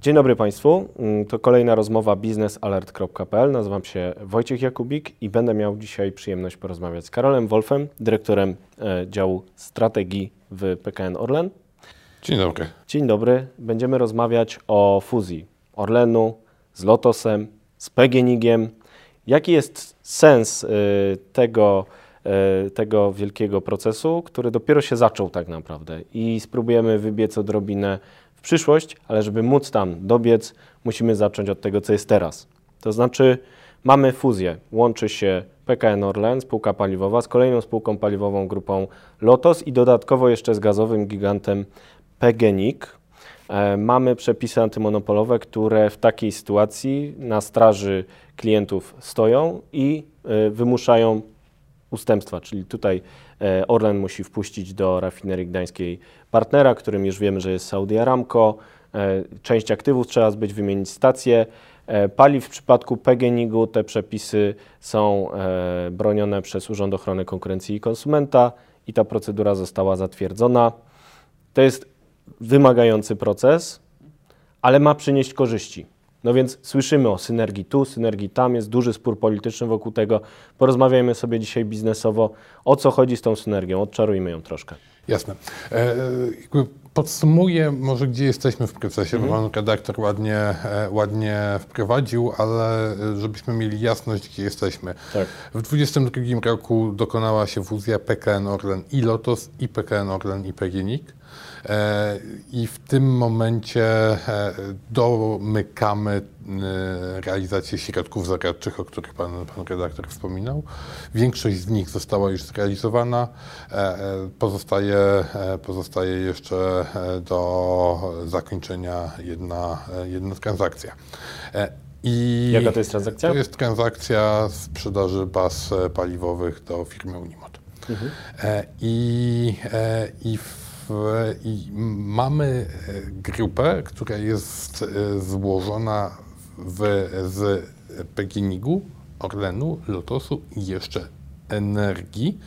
Dzień dobry Państwu. Mm, To kolejna rozmowa biznesalert.pl. Nazywam się Wojciech Jakubik i będę miał dzisiaj przyjemność porozmawiać z Karolem Wolfem, dyrektorem e, działu strategii w PKN Orlen. Dzień dobry. Dzień dobry. Będziemy rozmawiać o fuzji Orlenu z Lotosem, z PGNiG-iem. Jaki jest sens y, tego, y, tego wielkiego procesu, który dopiero się zaczął tak naprawdę i spróbujemy wybiec odrobinę w przyszłość, ale żeby móc tam dobiec, musimy zacząć od tego, co jest teraz. To znaczy mamy fuzję, łączy się PKN Orlen, spółka paliwowa, z kolejną spółką paliwową grupą Lotos i dodatkowo jeszcze z gazowym gigantem PGNiG. E, Mamy przepisy antymonopolowe, które w takiej sytuacji na straży klientów stoją i e, wymuszają ustępstwa, czyli tutaj Orlen musi wpuścić do rafinerii gdańskiej partnera, którym już wiemy, że jest Saudi Aramco. E, Część aktywów trzeba zbyć, wymienić stację. E, Paliw w przypadku PGNiG-u te przepisy są e, bronione przez Urząd Ochrony Konkurencji i Konsumenta i ta procedura została zatwierdzona. To jest wymagający proces, ale ma przynieść korzyści. No więc słyszymy o synergii tu, synergii tam, jest duży spór polityczny wokół tego. Porozmawiajmy sobie dzisiaj biznesowo, o co chodzi z tą synergią, odczarujmy ją troszkę. Jasne. E, jakby podsumuję może, gdzie jesteśmy w procesie, bo pan redaktor ładnie, e, ładnie wprowadził, ale e, żebyśmy mieli jasność, gdzie jesteśmy. Tak. W 2022 roku dokonała się fuzja PKN Orlen i Lotos i PKN Orlen i PGNiG. E, I w tym momencie e, domykamy e, realizację środków zaradczych, o których pan, pan redaktor wspominał. Większość z nich została już zrealizowana. Pozostaje, pozostaje jeszcze do zakończenia jedna, jedna transakcja. I Jaka to jest transakcja? To jest transakcja sprzedaży baz paliwowych do firmy Unimod. E, I, i, w, I mamy e, grupę, która jest e, złożona w, z PGNiG-u, Orlenu, Lotosu i jeszcze Energii,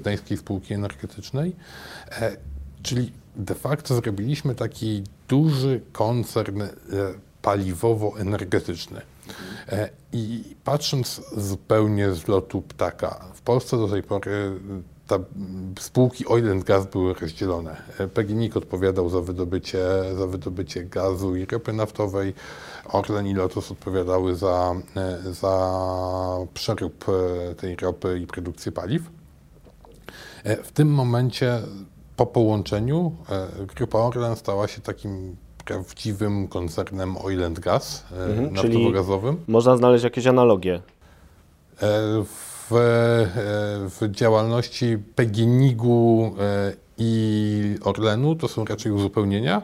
Gdańskiej Spółki Energetycznej. E, Czyli de facto zrobiliśmy taki duży koncern paliwowo-energetyczny. I patrząc zupełnie z lotu ptaka, w Polsce do tej pory ta, spółki Oil and Gas były rozdzielone. PGNiG odpowiadał za wydobycie, za wydobycie gazu i ropy naftowej, Orlen i Lotos odpowiadały za, za przerób tej ropy i produkcję paliw. W tym momencie po połączeniu Grupa Orlen stała się takim prawdziwym koncernem Oil and Gas Mhm, naftowo-gazowym. Można znaleźć jakieś analogie. E, W, e, w działalności PGNiG-u e, i Orlenu to są raczej uzupełnienia,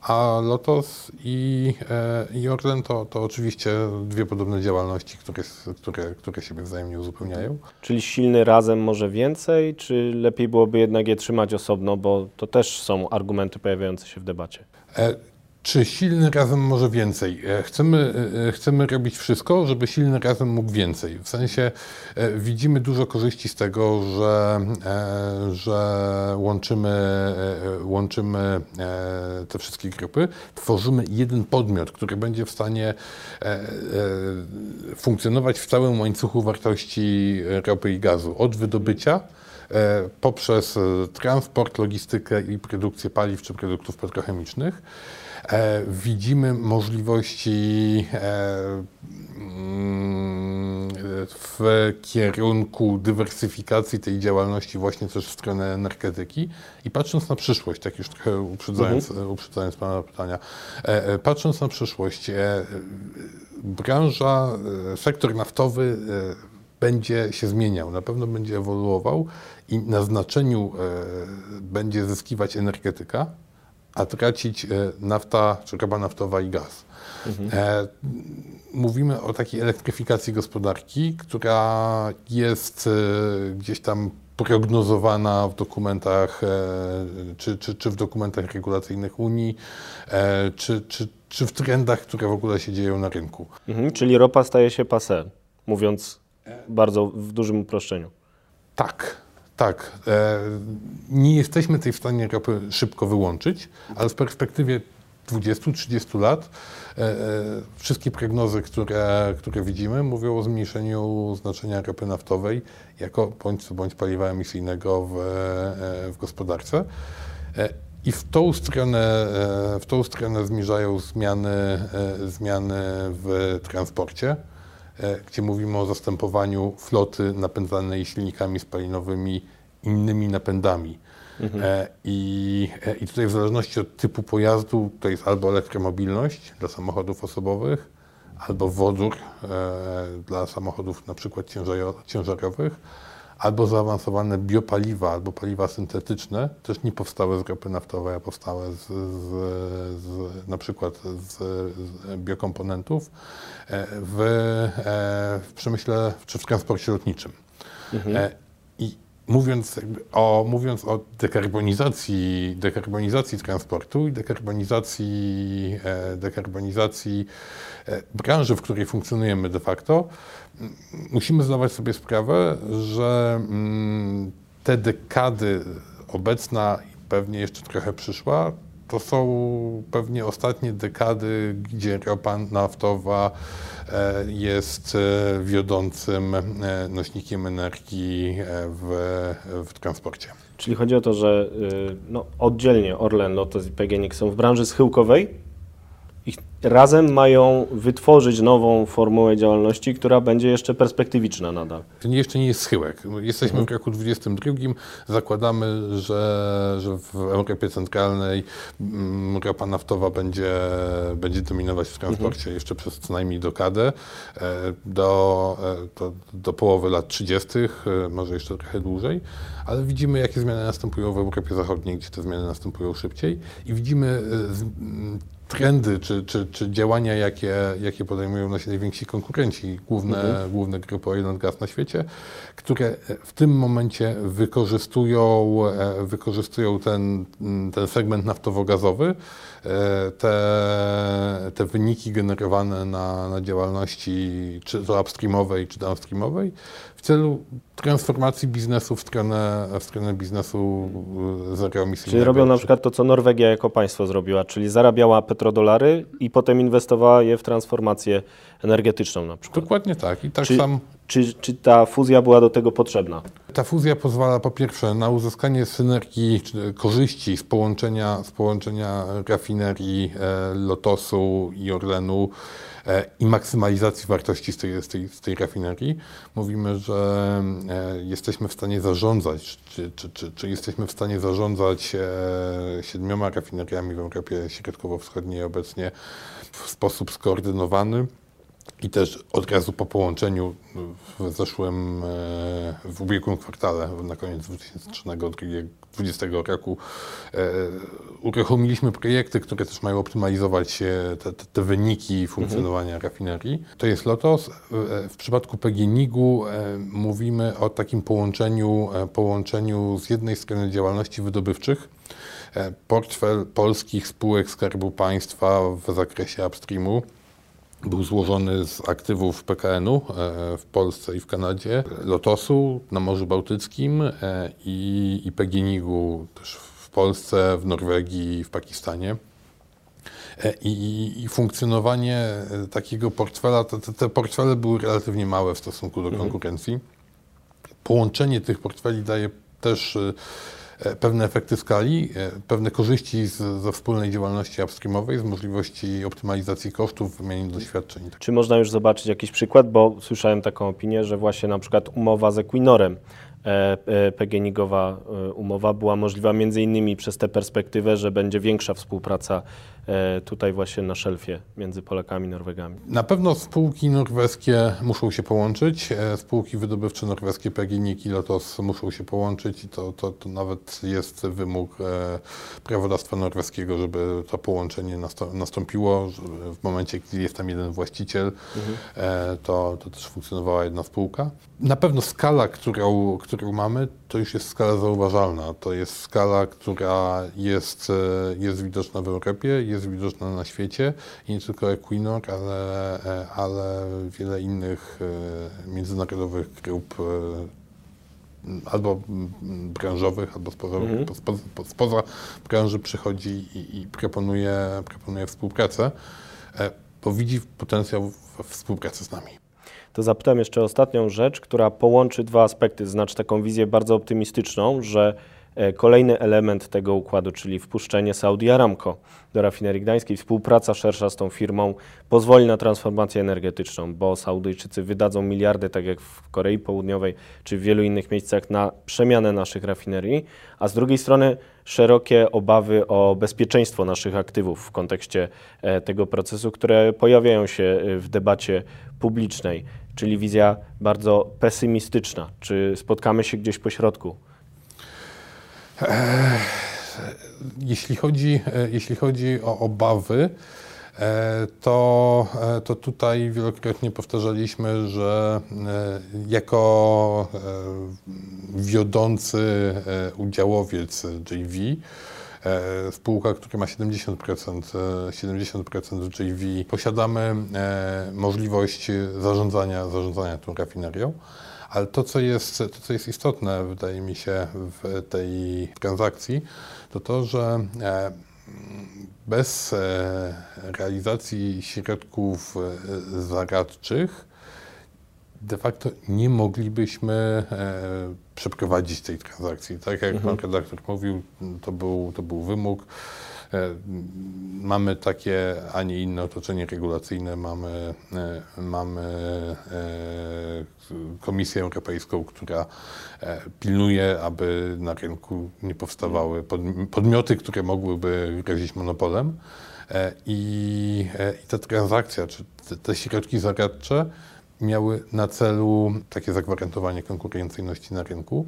a Lotos i, e, i Orlen to, to oczywiście dwie podobne działalności, które, które, które siebie wzajemnie uzupełniają. Czyli silny razem może więcej, czy lepiej byłoby jednak je trzymać osobno, bo to też są argumenty pojawiające się w debacie. E, Czy silny razem może więcej? E, Chcemy, e, chcemy robić wszystko, żeby silny razem mógł więcej. W sensie e, widzimy dużo korzyści z tego, że, e, że łączymy, e, łączymy e, te wszystkie grupy, tworzymy jeden podmiot, który będzie w stanie e, e, funkcjonować w całym łańcuchu wartości ropy i gazu. Od wydobycia e, poprzez e, transport, logistykę i produkcję paliw czy produktów petrochemicznych. E, Widzimy możliwości e, mm, w kierunku dywersyfikacji tej działalności właśnie też w stronę energetyki. I patrząc na przyszłość, tak już trochę uprzedzając, uprzedzając Pana pytania, e, patrząc na przyszłość, branża, sektor naftowy będzie się zmieniał, na pewno będzie ewoluował i na znaczeniu będzie zyskiwać energetyka, a tracić e, nafta, czy ropa naftowa i gaz. E, mówimy o takiej elektryfikacji gospodarki, która jest e, gdzieś tam prognozowana w dokumentach, e, czy, czy, czy w dokumentach regulacyjnych Unii, e, czy, czy, czy w trendach, które w ogóle się dzieją na rynku. Mhm, czyli ropa staje się passé, mówiąc bardzo w dużym uproszczeniu. Tak, tak. E, nie jesteśmy tej w stanie ropy szybko wyłączyć, ale w perspektywie 20-30 lat wszystkie prognozy, które, które widzimy, mówią o zmniejszeniu znaczenia ropy naftowej jako bądź, bądź paliwa emisyjnego w, w gospodarce. I w tą stronę, w tą stronę zmierzają zmiany, zmiany w transporcie. E, gdzie mówimy o zastępowaniu floty napędzanej silnikami spalinowymi innymi napędami. Mhm. E, I, e, I tutaj w zależności od typu pojazdu to jest albo elektromobilność dla samochodów osobowych, albo wodór dla samochodów na przykład ciężarowych, albo zaawansowane biopaliwa, albo paliwa syntetyczne, też nie powstałe z ropy naftowej, a powstałe z, z, z na przykład z, z biokomponentów e, w, e, w przemyśle czy w transporcie lotniczym. Mhm. E, mówiąc, o, mówiąc o dekarbonizacji, dekarbonizacji transportu i dekarbonizacji, dekarbonizacji branży, w której funkcjonujemy de facto, musimy zdawać sobie sprawę, że te dekady obecna i pewnie jeszcze trochę przyszła, to są pewnie ostatnie dekady, gdzie ropa naftowa e, jest e, wiodącym e, nośnikiem energii w, w transporcie. Czyli chodzi o to, że no, oddzielnie Orlen, Lotos i PGNiG są w branży schyłkowej, razem mają wytworzyć nową formułę działalności, która będzie jeszcze perspektywiczna nadal. To jeszcze nie jest schyłek. Jesteśmy mhm. w roku 2022. Zakładamy, że, że w Europie Centralnej mm, ropa naftowa będzie, będzie dominować w transporcie mhm. jeszcze przez co najmniej dekadę. E, do, e, do, do połowy lat 30., e, może jeszcze trochę dłużej, ale widzimy, jakie zmiany następują w Europie Zachodniej, gdzie te zmiany następują szybciej i widzimy trendy czy, czy, czy działania, jakie, jakie podejmują nasi najwięksi konkurenci, główne, mhm. główne grupy oil and gas na świecie, które w tym momencie wykorzystują, e, wykorzystują ten, ten segment naftowo-gazowy, te, te wyniki generowane na, na działalności czy to upstreamowej, czy downstreamowej w celu transformacji biznesu w stronę, w stronę biznesu e, zeroemisyjnego. Czyli robią na przykład to, co Norwegia jako państwo zrobiła, czyli zarabiała petrodolary i potem inwestowała je w transformację energetyczną na przykład. Dokładnie tak. I tak czy, sam... czy, czy ta fuzja była do tego potrzebna? Ta fuzja pozwala po pierwsze na uzyskanie synergii, korzyści z połączenia, z połączenia rafinerii e, Lotosu i Orlenu e, i maksymalizacji wartości z tej, z tej, z tej rafinerii. Mówimy, że e, jesteśmy w stanie zarządzać, czy, czy, czy, czy jesteśmy w stanie zarządzać siedmioma rafineriami w Europie Środkowo-Wschodniej obecnie w sposób skoordynowany. I też od razu po połączeniu w zeszłym, e, w ubiegłym kwartale, na koniec 2020 roku, e, uruchomiliśmy projekty, które też mają optymalizować te, te, te wyniki funkcjonowania mhm. rafinerii. To jest LOTOS. W przypadku PGNiG-u e, mówimy o takim połączeniu, połączeniu z jednej strony działalności wydobywczych, portfel polskich spółek Skarbu Państwa w zakresie upstreamu, był złożony z aktywów PKN-u e, w Polsce i w Kanadzie, Lotosu na Morzu Bałtyckim e, i, i PGNiG-u też w Polsce, w Norwegii, w Pakistanie. E, I, i, funkcjonowanie takiego portfela, te, te, portfele były relatywnie małe w stosunku do mhm. konkurencji. Połączenie tych portfeli daje też pewne efekty skali, e, pewne korzyści z, ze wspólnej działalności upstreamowej, z możliwości optymalizacji kosztów, wymiany doświadczeń. Czy można już zobaczyć jakiś przykład? Bo słyszałem taką opinię, że właśnie na przykład umowa z Equinorem E, e, PGNiG-owa e, umowa była możliwa między innymi przez tę perspektywę, że będzie większa współpraca tutaj właśnie na szelfie między Polakami i Norwegami. Na pewno spółki norweskie muszą się połączyć, spółki wydobywcze norweskie PGNiG i Lotos muszą się połączyć i to, to, to nawet jest wymóg prawodawstwa norweskiego, żeby to połączenie nastąpiło. W momencie, kiedy jest tam jeden właściciel, mhm. to, to też funkcjonowała jedna spółka. Na pewno skala, którą, którą mamy, to już jest skala zauważalna. To jest skala, która jest, e, jest widoczna w Europie, jest widoczna na świecie i nie tylko Equinor, ale, e, ale wiele innych e, międzynarodowych grup albo branżowych, albo spoza, mhm. spoza, spoza branży przychodzi i, i proponuje, proponuje współpracę, bo widzi potencjał w współpracy z nami to zapytam jeszcze ostatnią rzecz, która połączy dwa aspekty, znaczy taką wizję bardzo optymistyczną, że kolejny element tego układu, czyli wpuszczenie Saudi Aramco do rafinerii gdańskiej, współpraca szersza z tą firmą pozwoli na transformację energetyczną, bo Saudyjczycy wydadzą miliardy, tak jak w Korei Południowej czy w wielu innych miejscach, na przemianę naszych rafinerii, a z drugiej strony szerokie obawy o bezpieczeństwo naszych aktywów w kontekście e, tego procesu, które pojawiają się e, w debacie publicznej czyli wizja bardzo pesymistyczna. Czy spotkamy się gdzieś po środku? Jeśli chodzi, e, jeśli chodzi o obawy, e, to, e, to tutaj wielokrotnie powtarzaliśmy, że jako wiodący udziałowiec JV, spółka, która ma 70%, 70% w JV. Posiadamy możliwość zarządzania, zarządzania tą rafinerią. Ale to co, jest, to, co jest istotne, wydaje mi się, w tej transakcji, to to, że e, bez realizacji środków zaradczych de facto nie moglibyśmy e, przeprowadzić tej transakcji. Tak jak mhm. pan redaktor mówił, to był, to był wymóg. E, mamy takie, a nie inne otoczenie regulacyjne, mamy, e, mamy e, Komisję Europejską, która pilnuje, aby na rynku nie powstawały podmioty, które mogłyby grozić monopolem. I, I ta transakcja, czy te, te środki zaradcze, miały na celu takie zagwarantowanie konkurencyjności na rynku.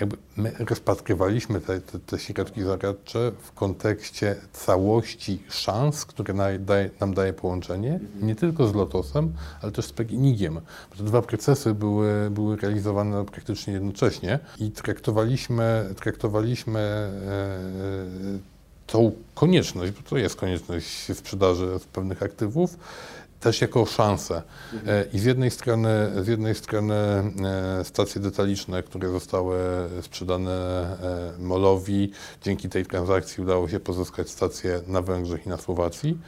Jakby my rozpatrywaliśmy te, te, te środki zaradcze w kontekście całości szans, które na, daje, nam daje połączenie, nie tylko z Lotosem, ale też z PGNiG-iem. Te dwa procesy były, były realizowane praktycznie jednocześnie i traktowaliśmy, traktowaliśmy e, tą konieczność, bo to jest konieczność sprzedaży pewnych aktywów, też jako szansę. E, I z jednej strony, z jednej strony e, stacje detaliczne, które zostały sprzedane e, Molowi, dzięki tej transakcji udało się pozyskać stacje na Węgrzech i na Słowacji.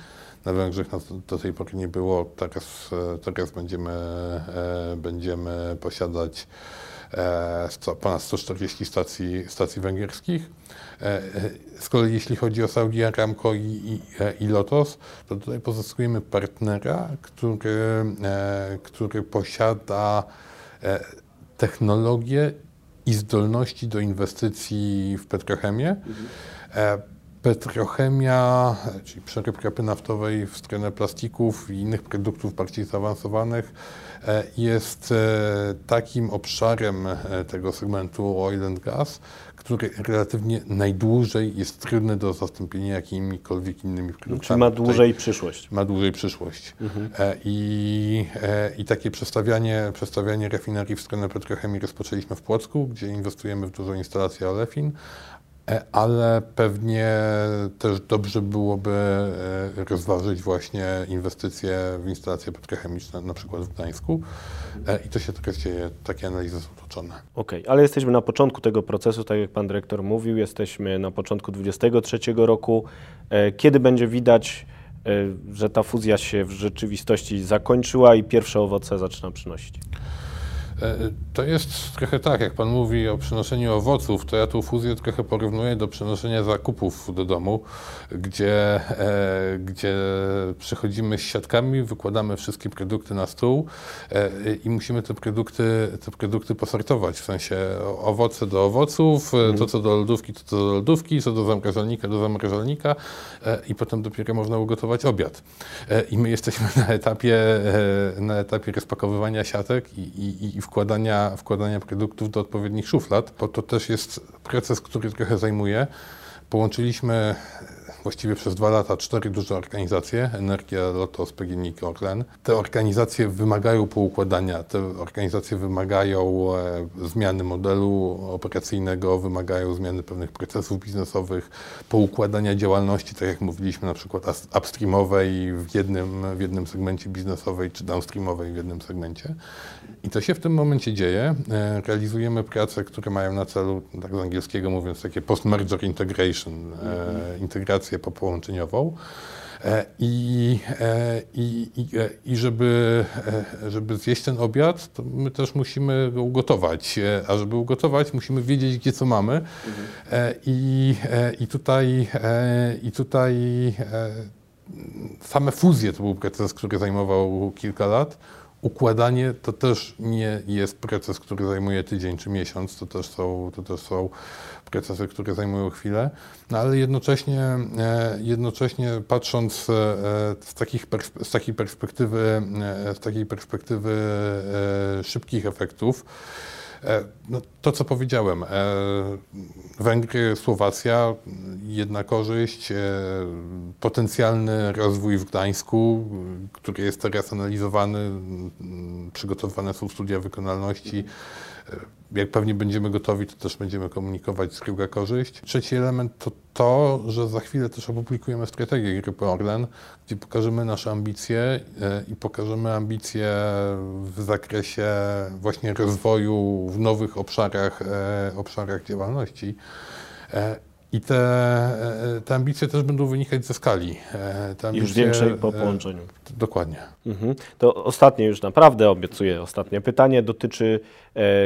Na Węgrzech do tej pory nie było, teraz, teraz będziemy, będziemy posiadać ponad 140 stacji, stacji węgierskich. E, e, z kolei jeśli chodzi o Saudi Aramco i, i, e, i Lotos, to tutaj pozyskujemy partnera, który, który posiada technologię i zdolności do inwestycji w petrochemię. Petrochemia, czyli przeróbka naftowej w stronę plastików i innych produktów bardziej zaawansowanych, jest takim obszarem tego segmentu oil and gas, który relatywnie najdłużej jest trudny do zastąpienia jakimikolwiek innymi produktami. Czyli ma dłużej przyszłość. Ma dłużej przyszłość. Mhm. E, I, e, I takie przestawianie, przestawianie rafinerii w stronę petrochemii rozpoczęliśmy w Płocku, gdzie inwestujemy w dużą instalację olefin, E, ale pewnie też dobrze byłoby e, rozważyć właśnie inwestycje w instalacje petrochemiczne, na przykład w Gdańsku. E, I to się teraz dzieje, takie analizy są toczone. Okej, okay, ale jesteśmy na początku tego procesu, tak jak pan dyrektor mówił, jesteśmy na początku 2023 roku. Kiedy będzie widać, że ta fuzja się w rzeczywistości zakończyła i pierwsze owoce zaczyna przynosić? E, to jest trochę tak, jak Pan mówi o przynoszeniu owoców, to ja tą fuzję trochę porównuję do przynoszenia zakupów do domu, gdzie, e, gdzie przychodzimy z siatkami, wykładamy wszystkie produkty na stół e, i musimy te produkty, te produkty posortować, w sensie owoce do owoców, mm. to co do lodówki, to co do lodówki, co do zamrażalnika, do zamrażalnika i potem dopiero można ugotować obiad. I my jesteśmy na etapie, na etapie rozpakowywania siatek i, i, i wkładania, wkładania produktów do odpowiednich szuflad, bo to też jest proces, który trochę zajmuje. Połączyliśmy właściwie przez dwa lata cztery duże organizacje, Energia, Lotos, PGNiG, Orlen. Te organizacje wymagają poukładania, te organizacje wymagają e, zmiany modelu operacyjnego, wymagają zmiany pewnych procesów biznesowych, poukładania działalności, tak jak mówiliśmy, na przykład upstreamowej w jednym, w jednym segmencie biznesowej, czy downstreamowej w jednym segmencie. I to się w tym momencie dzieje. E, realizujemy prace, które mają na celu, tak z angielskiego mówiąc, takie post-merger integration, e, integrację popołączeniową. E, I, i, i, I żeby, żeby zjeść ten obiad, to my też musimy go ugotować. A żeby ugotować, musimy wiedzieć, gdzie co mamy. Mhm. I, i tutaj, i tutaj same fuzje to był proces, który zajmował kilka lat. Układanie to też nie jest proces, który zajmuje tydzień czy miesiąc, to też są, to też są procesy, które zajmują chwilę, no ale jednocześnie, e, jednocześnie patrząc e, z, takich z takiej perspektywy, e, z takiej perspektywy szybkich efektów, E, no, to, co powiedziałem, e, Węgry, Słowacja, jedna korzyść, e, potencjalny rozwój w Gdańsku, który jest teraz analizowany, przygotowane są studia wykonalności. Jak pewnie będziemy gotowi, to też będziemy komunikować druga korzyść. Trzeci element to to, że za chwilę też opublikujemy strategię Grupy Orlen, gdzie pokażemy nasze ambicje e, i pokażemy ambicje w zakresie właśnie rozwoju w nowych obszarach, e, obszarach działalności. E, I te, te ambicje też będą wynikać ze skali. Te ambicje, już większej po połączeniu. Dokładnie. Mhm. To ostatnie już naprawdę obiecuję, ostatnie pytanie dotyczy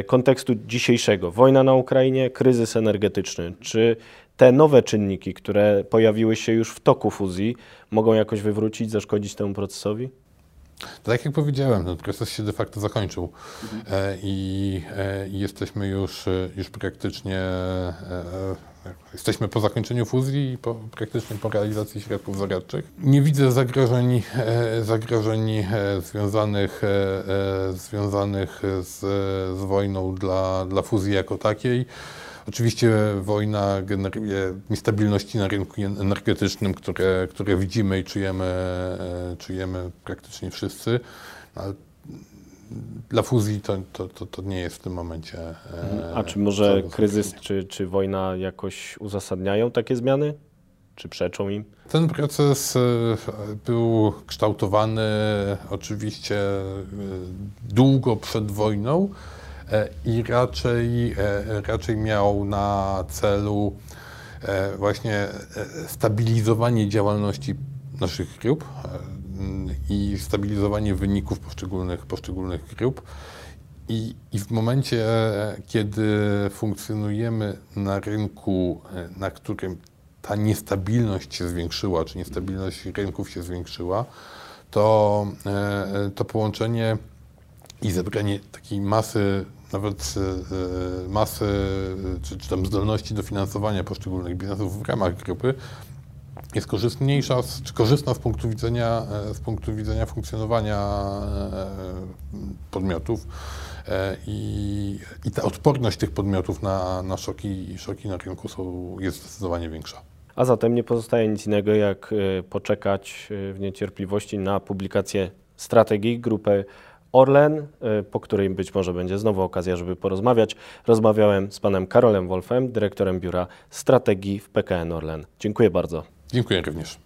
kontekstu dzisiejszego. Wojna na Ukrainie, kryzys energetyczny. Czy te nowe czynniki, które pojawiły się już w toku fuzji, mogą jakoś wywrócić, zaszkodzić temu procesowi? Tak jak powiedziałem, ten proces się de facto zakończył e, i, e, jesteśmy już, e, już praktycznie jesteśmy po zakończeniu fuzji i po, praktycznie po realizacji środków zaradczych. Nie widzę zagrożeń, zagrożeń związanych, związanych z, z wojną dla, dla fuzji jako takiej. Oczywiście wojna generuje niestabilności na rynku energetycznym, które, które widzimy i czujemy, e, czujemy praktycznie wszyscy, ale dla fuzji to, to, to, to, nie jest w tym momencie. E, A czy może kryzys czy, czy wojna jakoś uzasadniają takie zmiany? Czy przeczą im? Ten proces e, był kształtowany oczywiście długo przed wojną. E, i raczej, e, raczej miał na celu e, właśnie stabilizowanie działalności naszych grup i stabilizowanie wyników poszczególnych, poszczególnych grup. I, I w momencie, kiedy funkcjonujemy na rynku, na którym ta niestabilność się zwiększyła, czy niestabilność rynków się zwiększyła, to, to połączenie i zebranie takiej masy, nawet e, masy, czy, czy tam zdolności do finansowania poszczególnych biznesów w ramach grupy jest korzystniejsza, czy korzystna z punktu widzenia, e, z punktu widzenia funkcjonowania e, podmiotów i, i ta odporność tych podmiotów na, na szoki, szoki na rynku są, jest zdecydowanie większa. A zatem nie pozostaje nic innego, jak poczekać w niecierpliwości na publikację strategii grupy Orlen, y, po której być może będzie znowu okazja, żeby porozmawiać. Rozmawiałem z panem Karolem Wolfem, dyrektorem Biura Strategii w PKN Orlen. Dziękuję bardzo. Dziękuję również.